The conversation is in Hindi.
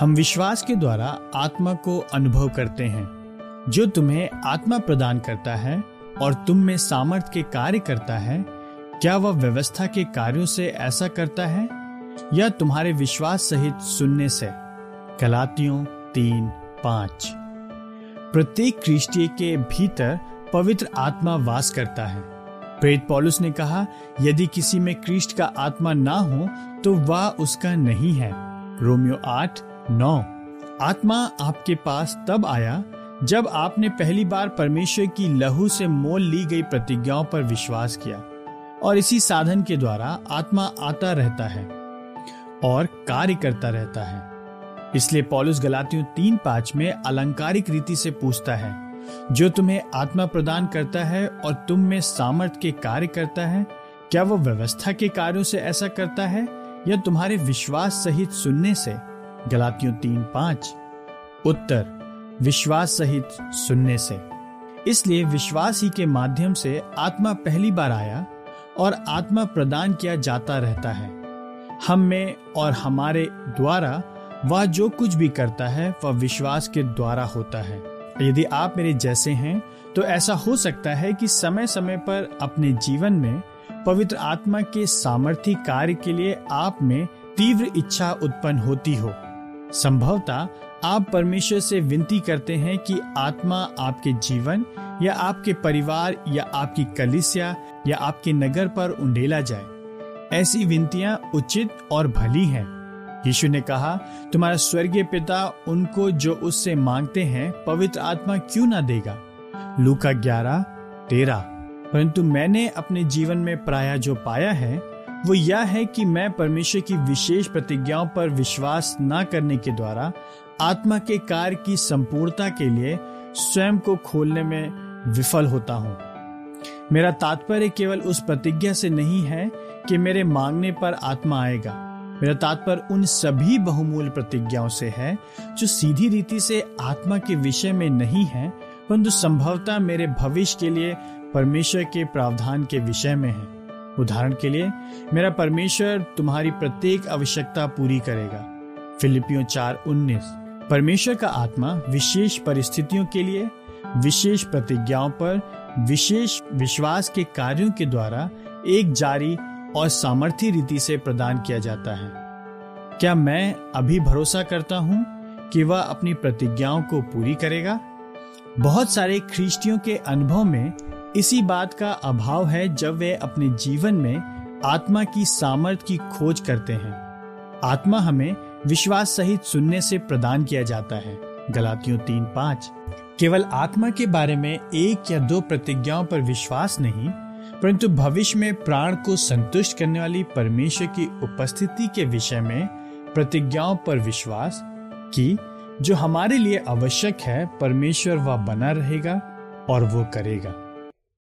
हम विश्वास के द्वारा आत्मा को अनुभव करते हैं, जो तुम्हें आत्मा प्रदान करता है और तुम में सामर्थ के कार्य करता है। क्या वह व्यवस्था के कार्यों से ऐसा करता है? या तुम्हारे विश्वास सहित सुनने से? गलातियों तीन, पाँच। प्रत्येक ख्रिस्टीय के भीतर पवित्र आत्मा वास करता है। प्रेत पौलुस ने कहा, यदि किसी में क्रिस्ट का आत्मा ना हो तो वह उसका नहीं है। रोमियो आठ नौ। आत्मा आपके पास तब आया जब आपने पहली बार परमेश्वर की लहू से मोल ली गई प्रतिज्ञाओं पर विश्वास किया और इसी साधन के द्वारा आत्मा आता रहता है और कार्य करता रहता है। इसलिए पॉलुस गलातियों तीन पाँच में अलंकारिक रीति से पूछता है, जो तुम्हें आत्मा प्रदान करता है और तुम में सामर्थ के कार्य करता है, क्या वह व्यवस्था के कार्यों से ऐसा करता है या तुम्हारे विश्वास सहित सुनने से? गलातियों तीन पाँच। उत्तर, विश्वास सहित सुनने से। इसलिए विश्वास ही के माध्यम से आत्मा पहली बार आया और आत्मा प्रदान किया जाता रहता है। हम में और हमारे द्वारा वह जो कुछ भी करता है, वह विश्वास के द्वारा होता है। यदि आप मेरे जैसे हैं तो ऐसा हो सकता है कि समय समय पर अपने जीवन में पवित्र आत्मा के सामर्थ्य कार्य के लिए आप में तीव्र इच्छा उत्पन्न होती हो। संभवतः आप परमेश्वर से विनती करते हैं कि आत्मा आपके जीवन, या आपके परिवार, या आपकी कलिसिया, या आपके नगर पर उंडेला जाए। ऐसी विनतियाँ उचित और भली हैं। यीशु ने कहा, तुम्हारा स्वर्गीय पिता उनको जो उससे मांगते हैं, पवित्र आत्मा क्यों ना देगा? लूका ग्यारह तेरह, परंतु मैंने अपने जीवन में प्राय जो पाया है वो यह है कि मैं परमेश्वर की विशेष प्रतिज्ञाओं पर विश्वास न करने के द्वारा आत्मा के कार्य की संपूर्णता के लिए स्वयं को खोलने में विफल होता हूँ। मेरा तात्पर्य केवल उस प्रतिज्ञा से नहीं है कि मेरे मांगने पर आत्मा आएगा। मेरा तात्पर्य उन सभी बहुमूल्य प्रतिज्ञाओं से है, जो सीधी रीति से आत्मा के विषय में नहीं है, परंतु संभवतः मेरे भविष्य के लिए परमेश्वर के प्रावधान के विषय में है। उदाहरण के लिए, मेरा परमेश्वर तुम्हारी प्रत्येक आवश्यकता पूरी करेगा। फिलिपियो चार उन्नीस। परमेश्वर का आत्मा विशेष परिस्थितियों के लिए, विशेष प्रतिज्ञाओं पर, विशेष विश्वास के कार्यों के द्वारा एक जारी और सामर्थ्य रीति से प्रदान किया जाता है। क्या मैं अभी भरोसा करता हूँ कि वह अपनी प्रतिज्ञाओं को पूरी करेगा? बहुत सारे ख्रिस्टियों के अनुभव में इसी बात का अभाव है जब वे अपने जीवन में आत्मा की सामर्थ की खोज करते हैं। आत्मा हमें विश्वास सहित सुनने से प्रदान किया जाता है। गलातियों तीन पाँच। केवल आत्मा के बारे में एक या दो प्रतिज्ञाओं पर विश्वास नहीं, परंतु भविष्य में प्राण को संतुष्ट करने वाली परमेश्वर की उपस्थिति के विषय में प्रतिज्ञाओं पर विश्वास कि जो हमारे लिए आवश्यक है, परमेश्वर वह बना रहेगा और वो करेगा।